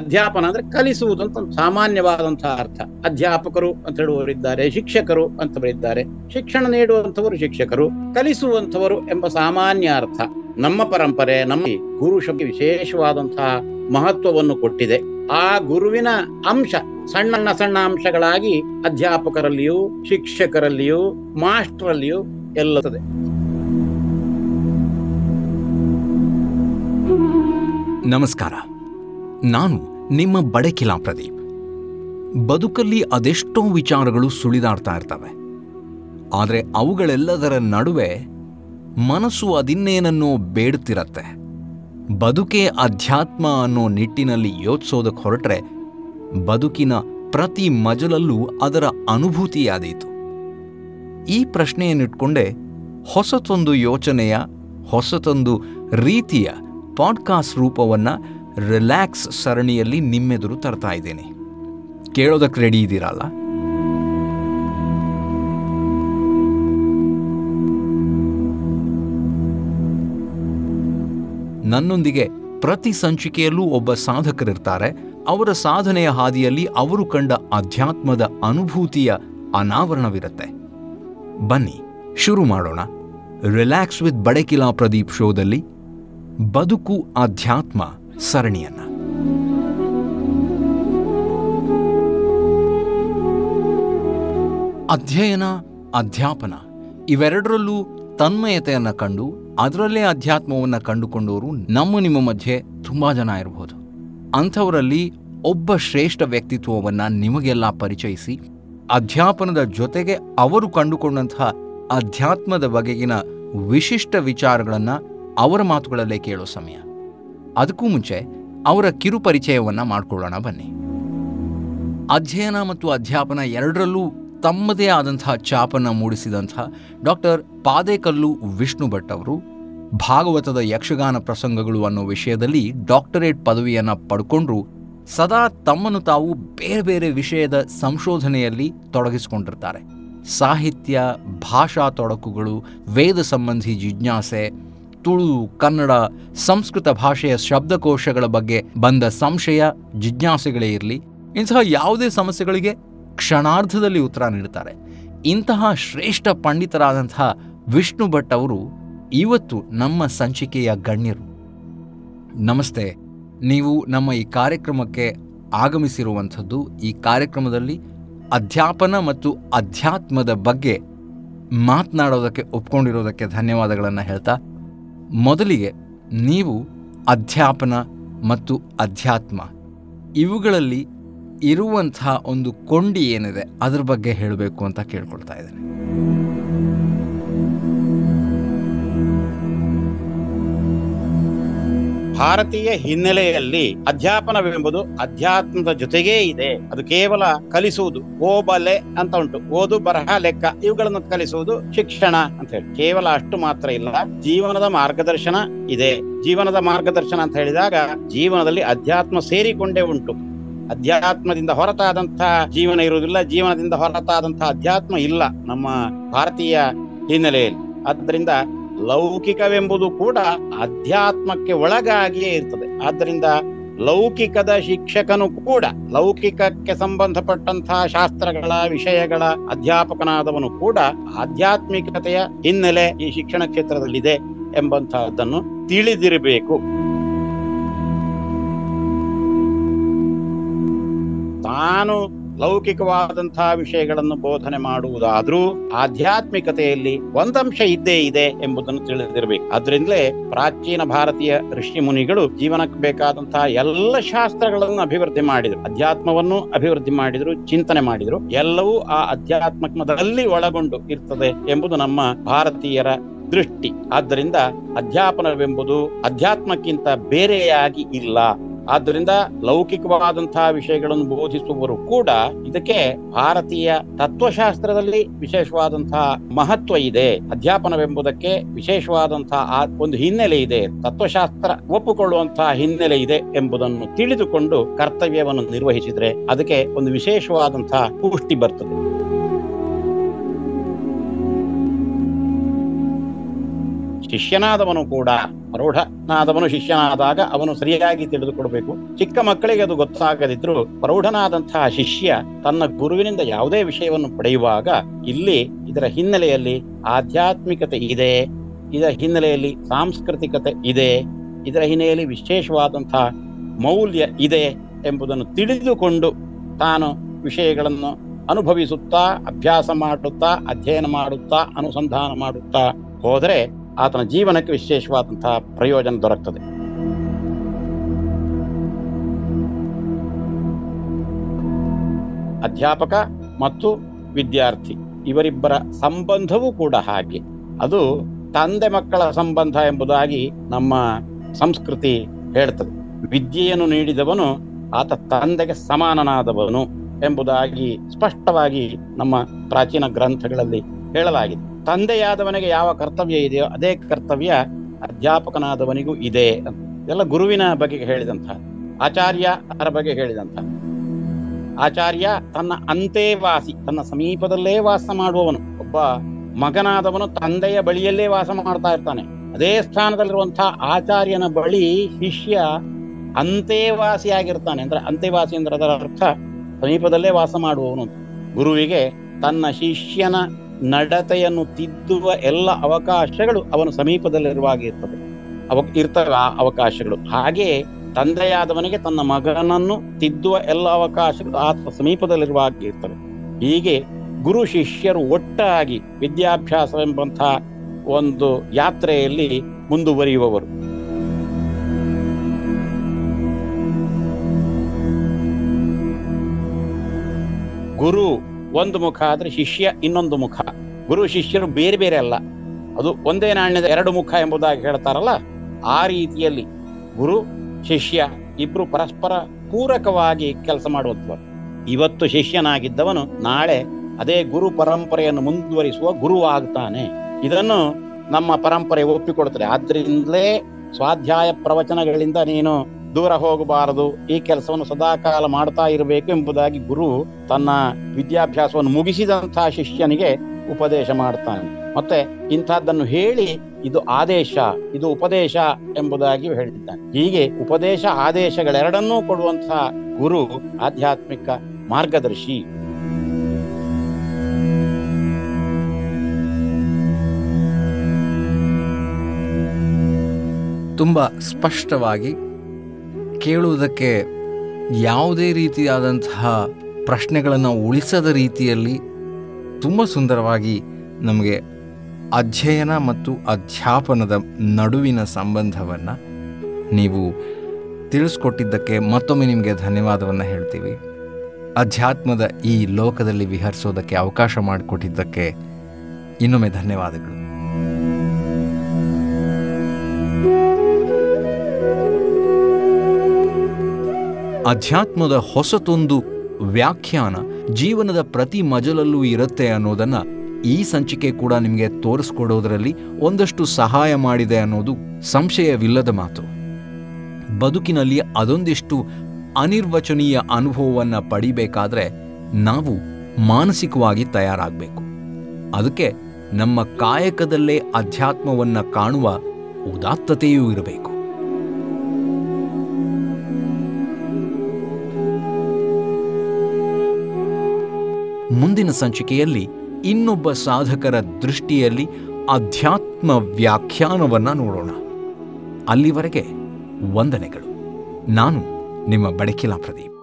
ಅಧ್ಯಾಪನ ಅಂದ್ರೆ ಕಲಿಸುವುದು ಅಂತ ಒಂದು ಸಾಮಾನ್ಯವಾದಂತಹ ಅರ್ಥ. ಅಧ್ಯಾಪಕರು ಅಂತ ಹೇಳುವವರಿದ್ದಾರೆ, ಶಿಕ್ಷಕರು ಅಂತವರಿದ್ದಾರೆ ಶಿಕ್ಷಣ ನೀಡುವಂತವರು ಶಿಕ್ಷಕರು ಕಲಿಸುವಂತವರು ಎಂಬ ಸಾಮಾನ್ಯ ಅರ್ಥ. ನಮ್ಮ ಪರಂಪರೆ, ನಮ್ಮ ಗುರು ಶಬ್ದ ವಿಶೇಷವಾದಂತಹ ಮಹತ್ವವನ್ನು ಕೊಟ್ಟಿದೆ. ಆ ಗುರುವಿನ ಅಂಶ, ಸಣ್ಣ ಸಣ್ಣ ಅಂಶಗಳಾಗಿ ಅಧ್ಯಾಪಕರಲ್ಲಿಯೂ, ಶಿಕ್ಷಕರಲ್ಲಿಯೂ, ಮಾಸ್ಟರಲ್ಲಿಯೂ ಎಲ್ಲತ್ತದೆ. ನಮಸ್ಕಾರ. ನಾನು ನಿಮ್ಮ ಬಡಕಿಲಾ ಪ್ರದೀಪ್. ಬದುಕಲ್ಲಿ ಅದೆಷ್ಟೋ ವಿಚಾರಗಳು ಸುಳಿದಾಡ್ತಾ ಇರ್ತವೆ. ಆದರೆ ಅವುಗಳೆಲ್ಲದರ ನಡುವೆ ಮನಸ್ಸು ಅದಿನ್ನೇನನ್ನೋ ಬೇಡ್ತಿರತ್ತೆ. ಬದುಕೇ ಅಧ್ಯಾತ್ಮ ಅನ್ನೋ ನಿಟ್ಟಿನಲ್ಲಿ ಯೋಚಿಸೋದಕ್ಕೆ ಹೊರಟ್ರೆ ಬದುಕಿನ ಪ್ರತಿ ಮಜಲಲ್ಲೂ ಅದರ ಅನುಭೂತಿಯಾದೀತು. ಈ ಪ್ರಶ್ನೆಯನ್ನಿಟ್ಕೊಂಡೆ ಹೊಸತೊಂದು ಯೋಚನೆಯ, ಹೊಸತೊಂದು ರೀತಿಯ ಪಾಡ್ಕಾಸ್ಟ್ ರೂಪವನ್ನು ರಿಲ್ಯಾಕ್ಸ್ ಸರಣಿಯಲ್ಲಿ ನಿಮ್ಮೆದುರು ತರ್ತಾ ಇದ್ದೀನಿ. ಕೇಳೋದಕ್ಕೆ ರೆಡಿ ಇದ್ದೀರಲ್ಲ ನನ್ನೊಂದಿಗೆ ಪ್ರತಿ ಸಂಚಿಕೆಯಲ್ಲೂ ಒಬ್ಬ ಸಾಧಕರಿರ್ತಾರೆ. ಅವರ ಸಾಧನೆಯ ಹಾದಿಯಲ್ಲಿ ಅವರು ಕಂಡ ಅಧ್ಯಾತ್ಮದ ಅನುಭೂತಿಯ ಅನಾವರಣವಿರುತ್ತೆ. ಬನ್ನಿ, ಶುರು ಮಾಡೋಣ. ರಿಲ್ಯಾಕ್ಸ್ ವಿತ್ ಬಡಕಿಲಾ ಪ್ರದೀಪ್ ಶೋದಲ್ಲಿ, ಬದುಕು ಅಧ್ಯಾತ್ಮ. ಸರಣಿಯನ್ನ. ಅಧ್ಯಯನ, ಅಧ್ಯಾಪನ ಇವೆರಡರಲ್ಲೂ ತನ್ಮಯತೆಯನ್ನು ಕಂಡು, ಅದರಲ್ಲೇ ಅಧ್ಯಾತ್ಮವನ್ನು ಕಂಡುಕೊಂಡವರು ನಮ್ಮ ನಿಮ್ಮ ಮಧ್ಯೆ ತುಂಬ ಜನ ಇರಬಹುದು ಅಂಥವರಲ್ಲಿ ಒಬ್ಬ ಶ್ರೇಷ್ಠ ವ್ಯಕ್ತಿತ್ವವನ್ನು ನಿಮಗೆಲ್ಲ ಪರಿಚಯಿಸಿ, ಅಧ್ಯಾಪನದ ಜೊತೆಗೆ ಅವರು ಕಂಡುಕೊಂಡಂತಹ ಅಧ್ಯಾತ್ಮದ ಬಗೆಗಿನ ವಿಶಿಷ್ಟ ವಿಚಾರಗಳನ್ನು ಅವರ ಮಾತುಗಳಲ್ಲೇ ಕೇಳೋ ಸಮಯ. ಅದಕ್ಕೂ ಮುಂಚೆ ಅವರ ಕಿರು ಪರಿಚಯವನ್ನು ಮಾಡಿಕೊಳ್ಳೋಣ ಬನ್ನಿ. ಅಧ್ಯಯನ ಮತ್ತು ಅಧ್ಯಾಪನ ಎರಡರಲ್ಲೂ ತಮ್ಮದೇ ಆದಂತಹ ಛಾಪನ್ನು ಮೂಡಿಸಿದಂಥ ಡಾಕ್ಟರ್ ಪಾದೇಕಲ್ಲು ವಿಷ್ಣು ಭಟ್ ಅವರು ಭಾಗವತದ ಯಕ್ಷಗಾನ ಪ್ರಸಂಗಗಳು ಅನ್ನೋ ವಿಷಯದಲ್ಲಿ ಡಾಕ್ಟರೇಟ್ ಪದವಿಯನ್ನು ಪಡ್ಕೊಂಡ್ರು ಸದಾ ತಮ್ಮನ್ನು ತಾವು ಬೇರೆ ಬೇರೆ ವಿಷಯದ ಸಂಶೋಧನೆಯಲ್ಲಿ ತೊಡಗಿಸಿಕೊಂಡಿರ್ತಾರೆ. ಸಾಹಿತ್ಯ, ಭಾಷಾ ತೊಡಕುಗಳು, ವೇದ ಸಂಬಂಧಿ ಜಿಜ್ಞಾಸೆ ತುಳು ಕನ್ನಡ ಸಂಸ್ಕೃತ ಭಾಷೆಯ ಶಬ್ದಕೋಶಗಳ ಬಗ್ಗೆ ಬಂದ ಸಂಶಯ, ಜಿಜ್ಞಾಸೆಗಳೇ ಇರಲಿ, ಇಂತಹ ಯಾವುದೇ ಸಮಸ್ಯೆಗಳಿಗೆ ಕ್ಷಣಾರ್ಧದಲ್ಲಿ ಉತ್ತರ ನೀಡುತ್ತಾರೆ. ಇಂತಹ ಶ್ರೇಷ್ಠ ಪಂಡಿತರಾದಂತಹ ವಿಷ್ಣು ಭಟ್ ಅವರು ಇವತ್ತು ನಮ್ಮ ಸಂಚಿಕೆಯ ಗಣ್ಯರು. ನಮಸ್ತೆ, ನೀವು ನಮ್ಮ ಈ ಕಾರ್ಯಕ್ರಮಕ್ಕೆ ಆಗಮಿಸಿರುವಂಥದ್ದು ಈ ಕಾರ್ಯಕ್ರಮದಲ್ಲಿ ಅಧ್ಯಾಪನ ಮತ್ತು ಅಧ್ಯಾತ್ಮದ ಬಗ್ಗೆ ಮಾತನಾಡೋದಕ್ಕೆ ಒಪ್ಕೊಂಡಿರೋದಕ್ಕೆ ಧನ್ಯವಾದಗಳನ್ನು ಹೇಳ್ತಾ ಮೊದಲಿಗೆ ನೀವು ಅಧ್ಯಾಪನ ಮತ್ತು ಅಧ್ಯಾತ್ಮ ಇವುಗಳಲ್ಲಿ ಇರುವಂತಹ ಒಂದು ಕೊಂಡಿ ಏನಿದೆ ಅದ್ರ ಬಗ್ಗೆ ಹೇಳಬೇಕು ಅಂತ ಕೇಳ್ಕೊಳ್ತಾ ಇದ್ದೇನೆ. ಭಾರತೀಯ ಹಿನ್ನೆಲೆಯಲ್ಲಿ ಅಧ್ಯಾಪನವೆಂಬುದು ಅಧ್ಯಾತ್ಮದ ಜೊತೆಗೇ ಇದೆ. ಅದು ಕೇವಲ ಕಲಿಸುವುದು, ಓಬಲೆ ಅಂತ ಉಂಟು. ಓದು, ಬರಹ, ಲೆಕ್ಕ, ಇವುಗಳನ್ನು ಕಲಿಸುವುದು ಶಿಕ್ಷಣ ಅಂತ ಹೇಳಿ. ಕೇವಲ ಅಷ್ಟು ಮಾತ್ರ ಇಲ್ಲ, ಜೀವನದ ಮಾರ್ಗದರ್ಶನ ಇದೆ. ಜೀವನದ ಮಾರ್ಗದರ್ಶನ ಅಂತ ಹೇಳಿದಾಗ ಜೀವನದಲ್ಲಿ ಅಧ್ಯಾತ್ಮ ಸೇರಿಕೊಂಡೇ ಉಂಟು. ಅಧ್ಯಾತ್ಮದಿಂದ ಹೊರತಾದಂತಹ ಜೀವನ ಇರುವುದಿಲ್ಲ, ಜೀವನದಿಂದ ಹೊರತಾದಂತಹ ಅಧ್ಯಾತ್ಮ ಇಲ್ಲ ನಮ್ಮ ಭಾರತೀಯ ಹಿನ್ನೆಲೆಯಲ್ಲಿ. ಆದ್ದರಿಂದ ಲೌಕಿಕವೆಂಬುದು ಕೂಡ ಅಧ್ಯಾತ್ಮಕ್ಕೆ ಒಳಗಾಗಿಯೇ ಇರ್ತದೆ. ಆದ್ದರಿಂದ ಲೌಕಿಕದ ಶಿಕ್ಷಕನು ಕೂಡ ಲೌಕಿಕಕ್ಕೆ ಸಂಬಂಧಪಟ್ಟಂತಹ ಶಾಸ್ತ್ರಗಳ, ವಿಷಯಗಳ ಅಧ್ಯಾಪಕನಾದವನು ಕೂಡ ಆಧ್ಯಾತ್ಮಿಕತೆಯ ಹಿನ್ನೆಲೆ ಈ ಶಿಕ್ಷಣ ಕ್ಷೇತ್ರದಲ್ಲಿದೆ ಎಂಬಂತಹದ್ದನ್ನು ತಿಳಿದಿರಬೇಕು. ತಾನು ಲೌಕಿಕವಾದಂತಹ ವಿಷಯಗಳನ್ನು ಬೋಧನೆ ಮಾಡುವುದಾದ್ರೂ ಆಧ್ಯಾತ್ಮಿಕತೆಯಲ್ಲಿ ಒಂದಂಶ ಇದ್ದೇ ಇದೆ ಎಂಬುದನ್ನು ತಿಳಿದಿರಬೇಕು. ಅದರಿಂದಲೇ ಪ್ರಾಚೀನ ಭಾರತೀಯ ಋಷಿ ಮುನಿಗಳು ಜೀವನಕ್ಕೆ ಬೇಕಾದಂತಹ ಎಲ್ಲ ಶಾಸ್ತ್ರಗಳನ್ನು ಅಭಿವೃದ್ಧಿ ಮಾಡಿದ್ರು. ಅಧ್ಯಾತ್ಮವನ್ನು ಅಭಿವೃದ್ಧಿ ಮಾಡಿದ್ರು, ಚಿಂತನೆ ಮಾಡಿದ್ರು. ಎಲ್ಲವೂ ಆ ಅಧ್ಯಾತ್ಮದಲ್ಲಿ ಒಳಗೊಂಡು ಇರ್ತದೆ ಎಂಬುದು ನಮ್ಮ ಭಾರತೀಯರ ದೃಷ್ಟಿ. ಆದ್ದರಿಂದ ಅಧ್ಯಾಪನವೆಂಬುದು ಅಧ್ಯಾತ್ಮಕ್ಕಿಂತ ಬೇರೆಯಾಗಿ ಇಲ್ಲ. ಆದ್ದರಿಂದ ಲೌಕಿಕವಾದಂತಹ ವಿಷಯಗಳನ್ನು ಬೋಧಿಸುವವರು ಕೂಡ ಇದಕ್ಕೆ ಭಾರತೀಯ ತತ್ವಶಾಸ್ತ್ರದಲ್ಲಿ ವಿಶೇಷವಾದಂತಹ ಮಹತ್ವ ಇದೆ. ಅಧ್ಯಾಪನವೆಂಬುದಕ್ಕೆ ವಿಶೇಷವಾದಂತಹ ಒಂದು ಹಿನ್ನೆಲೆ ಇದೆ. ತತ್ವಶಾಸ್ತ್ರ ಒಪ್ಪುಕೊಳ್ಳುವಂತಹ ಹಿನ್ನೆಲೆ ಇದೆ ಎಂಬುದನ್ನು ತಿಳಿದುಕೊಂಡು ಕರ್ತವ್ಯವನ್ನು ನಿರ್ವಹಿಸಿದ್ರೆ ಅದಕ್ಕೆ ಒಂದು ವಿಶೇಷವಾದಂತಹ ಪುಷ್ಟಿ ಬರ್ತದೆ. ಶಿಷ್ಯನಾದವನು ಕೂಡ ಪ್ರೌಢನಾದವನು ಶಿಷ್ಯನಾದಾಗ ಅವನು ಸರಿಯಾಗಿ ತಿಳಿದುಕೊಡಬೇಕು. ಚಿಕ್ಕ ಮಕ್ಕಳಿಗೆ ಅದು ಗೊತ್ತಾಗದಿದ್ರು ಪ್ರೌಢನಾದಂತಹ ಶಿಷ್ಯ ತನ್ನ ಗುರುವಿನಿಂದ ಯಾವುದೇ ವಿಷಯವನ್ನು ಪಡೆಯುವಾಗ ಇಲ್ಲಿ ಇದರ ಹಿನ್ನೆಲೆಯಲ್ಲಿ ಆಧ್ಯಾತ್ಮಿಕತೆ ಇದೆ, ಇದರ ಹಿನ್ನೆಲೆಯಲ್ಲಿ ಸಾಂಸ್ಕೃತಿಕತೆ ಇದೆ, ಇದರ ಹಿನ್ನೆಲೆಯಲ್ಲಿ ವಿಶೇಷವಾದಂತಹ ಮೌಲ್ಯ ಇದೆ ಎಂಬುದನ್ನು ತಿಳಿದುಕೊಂಡು ತಾನು ವಿಷಯಗಳನ್ನು ಅನುಭವಿಸುತ್ತಾ, ಅಭ್ಯಾಸ ಮಾಡುತ್ತಾ, ಅಧ್ಯಯನ ಮಾಡುತ್ತಾ, ಅನುಸಂಧಾನ ಮಾಡುತ್ತಾ ಹೋದರೆ ಆತನ ಜೀವನಕ್ಕೆ ವಿಶೇಷವಾದಂತಹ ಪ್ರಯೋಜನ ದೊರಕ್ತದೆ. ಅಧ್ಯಾಪಕ ಮತ್ತು ವಿದ್ಯಾರ್ಥಿ ಇವರಿಬ್ಬರ ಸಂಬಂಧವೂ ಕೂಡ ಹಾಗೆ. ಅದು ತಂದೆ ಮಕ್ಕಳ ಸಂಬಂಧ ಎಂಬುದಾಗಿ ನಮ್ಮ ಸಂಸ್ಕೃತಿ ಹೇಳ್ತದೆ. ವಿದ್ಯೆಯನ್ನು ನೀಡಿದವನು ಆತ ತಂದೆಗೆ ಸಮಾನನಾದವನು ಎಂಬುದಾಗಿ ಸ್ಪಷ್ಟವಾಗಿ ನಮ್ಮ ಪ್ರಾಚೀನ ಗ್ರಂಥಗಳಲ್ಲಿ ಹೇಳಲಾಗಿದೆ. ತಂದೆಯಾದವನಿಗೆ ಯಾವ ಕರ್ತವ್ಯ ಇದೆಯೋ ಅದೇ ಕರ್ತವ್ಯ ಅಧ್ಯಾಪಕನಾದವನಿಗೂ ಇದೆ ಎಲ್ಲ ಗುರುವಿನ ಬಗ್ಗೆ ಹೇಳಿದಂತಹ ಆಚಾರ್ಯ ಅದರ ಬಗ್ಗೆ ಹೇಳಿದಂತಹ. ಆಚಾರ್ಯ ತನ್ನ ಅಂತೇವಾಸಿ ತನ್ನ ಸಮೀಪದಲ್ಲೇ ವಾಸ ಮಾಡುವವನು. ಒಬ್ಬ ಮಗನಾದವನು ತಂದೆಯ ಬಳಿಯಲ್ಲೇ ವಾಸ ಮಾಡ್ತಾ ಇರ್ತಾನೆ. ಅದೇ ಸ್ಥಾನದಲ್ಲಿರುವಂತಹ ಆಚಾರ್ಯನ ಬಳಿ ಶಿಷ್ಯ ಅಂತೇವಾಸಿಯಾಗಿರ್ತಾನೆ ಅಂದ್ರೆ ಅಂತೇವಾಸಿ ಅಂದ್ರೆ ಅದರ ಅರ್ಥ ಸಮೀಪದಲ್ಲೇ ವಾಸ ಮಾಡುವವನು ಗುರುವಿಗೆ ತನ್ನ ಶಿಷ್ಯನ ನಡತೆಯನ್ನು ತಿದ್ದುವ ಎಲ್ಲ ಅವಕಾಶಗಳು ಅವನು ಸಮೀಪದಲ್ಲಿರುವಾಗ ಇರ್ತದೆ ಅವ ಇರ್ತವೆ ಆ ಅವಕಾಶಗಳು. ಹಾಗೆ ತಂದೆಯಾದವನಿಗೆ ತನ್ನ ಮಗನನ್ನು ತಿದ್ದುವ ಎಲ್ಲ ಅವಕಾಶಗಳು ಆತ ಸಮೀಪದಲ್ಲಿರುವಾಗ ಇರ್ತವೆ ಹೀಗೆ ಗುರು ಶಿಷ್ಯರು ಒಟ್ಟಾಗಿ ವಿದ್ಯಾಭ್ಯಾಸವೆಂಬಂತಹ ಒಂದು ಯಾತ್ರೆಯಲ್ಲಿ ಮುಂದುವರಿಯುವವರು. ಗುರು ಒಂದು ಮುಖ ಆದರೆ ಶಿಷ್ಯ ಇನ್ನೊಂದು ಮುಖ. ಗುರು ಶಿಷ್ಯರು ಬೇರೆ ಬೇರೆ ಅಲ್ಲ. ಅದು ಒಂದೇ ನಾಣ್ಯದ ಎರಡು ಮುಖ ಎಂಬುದಾಗಿ ಹೇಳ್ತಾರಲ್ಲ, ಆ ರೀತಿಯಲ್ಲಿ ಗುರು, ಶಿಷ್ಯ ಇಬ್ರು ಪರಸ್ಪರ ಪೂರಕವಾಗಿ ಕೆಲಸ ಮಾಡುವಂಥವರು ಇವತ್ತು ಶಿಷ್ಯನಾಗಿದ್ದವನು ನಾಳೆ ಅದೇ ಗುರು ಪರಂಪರೆಯನ್ನು ಮುಂದುವರಿಸುವ ಗುರು ಆಗ್ತಾನೆ. ಇದನ್ನು ನಮ್ಮ ಪರಂಪರೆ ಒಪ್ಪಿಕೊಡುತ್ತದೆ. ಆದ್ರಿಂದಲೇ ಸ್ವಾಧ್ಯಾಯ ಪ್ರವಚನಗಳಿಂದ ನೀನು ದೂರ ಹೋಗಬಾರದು, ಈ ಕೆಲಸವನ್ನು ಸದಾಕಾಲ ಮಾಡ್ತಾ ಇರಬೇಕು ಎಂಬುದಾಗಿ ಗುರು ತನ್ನ ವಿದ್ಯಾಭ್ಯಾಸವನ್ನು ಮುಗಿಸಿದಂತಹ ಶಿಷ್ಯನಿಗೆ ಉಪದೇಶ ಮಾಡ್ತಾನೆ. ಮತ್ತೆ ಇಂಥದ್ದನ್ನು ಹೇಳಿ ಇದು ಆದೇಶ, ಇದು ಉಪದೇಶ ಎಂಬುದಾಗಿ ಹೇಳಿದ್ದಾನೆ. ಹೀಗೆ ಉಪದೇಶ, ಆದೇಶಗಳೆರಡನ್ನೂ ಕೊಡುವಂತಹ ಗುರು ಆಧ್ಯಾತ್ಮಿಕ ಮಾರ್ಗದರ್ಶಿ. ತುಂಬ ಸ್ಪಷ್ಟವಾಗಿ ಕೇಳುವುದಕ್ಕೆ ಯಾವುದೇ ರೀತಿಯಾದಂತಹ ಪ್ರಶ್ನೆಗಳನ್ನು ಉಳಿಸದ ರೀತಿಯಲ್ಲಿ ತುಂಬ ಸುಂದರವಾಗಿ ನಮಗೆ ಅಧ್ಯಯನ ಮತ್ತು ಅಧ್ಯಾಪನದ ನಡುವಿನ ಸಂಬಂಧವನ್ನು ನೀವು ತಿಳಿಸ್ಕೊಟ್ಟಿದ್ದಕ್ಕೆ ಮತ್ತೊಮ್ಮೆ ನಿಮಗೆ ಧನ್ಯವಾದವನ್ನು ಹೇಳ್ತೀವಿ. ಅಧ್ಯಾತ್ಮದ ಈ ಲೋಕದಲ್ಲಿ ವಿಹರಿಸೋದಕ್ಕೆ ಅವಕಾಶ ಮಾಡಿಕೊಟ್ಟಿದ್ದಕ್ಕೆ ಇನ್ನೊಮ್ಮೆ ಧನ್ಯವಾದಗಳು. ಅಧ್ಯಾತ್ಮದ ಹೊಸತೊಂದು ವ್ಯಾಖ್ಯಾನ ಜೀವನದ ಪ್ರತಿ ಮಜಲಲ್ಲೂ ಇರುತ್ತೆ ಅನ್ನೋದನ್ನು ಈ ಸಂಚಿಕೆ ಕೂಡ ನಿಮಗೆ ತೋರಿಸ್ಕೊಡೋದರಲ್ಲಿ ಒಂದಷ್ಟು ಸಹಾಯ ಮಾಡಿದೆ ಅನ್ನೋದು ಸಂಶಯವಿಲ್ಲದ ಮಾತು. ಬದುಕಿನಲ್ಲಿ ಅದೊಂದಿಷ್ಟು ಅನಿರ್ವಚನೀಯ ಅನುಭವವನ್ನು ಪಡಿಬೇಕಾದ್ರೆ ನಾವು ಮಾನಸಿಕವಾಗಿ ತಯಾರಾಗಬೇಕು. ಅದಕ್ಕೆ ನಮ್ಮ ಕಾಯಕದಲ್ಲೇ ಅಧ್ಯಾತ್ಮವನ್ನು ಕಾಣುವ ಉದಾತ್ತತೆಯೂ ಇರಬೇಕು. ಮುಂದಿನ ಸಂಚಿಕೆಯಲ್ಲಿ ಇನ್ನೊಬ್ಬ ಸಾಧಕರ ದೃಷ್ಟಿಯಲ್ಲಿ ಅಧ್ಯಾತ್ಮ ವ್ಯಾಖ್ಯಾನವನ್ನು ನೋಡೋಣ. ಅಲ್ಲಿವರೆಗೆ ವಂದನೆಗಳು. ನಾನು ನಿಮ್ಮ ಬಡಕಿಲಾ ಪ್ರದೀಪ್.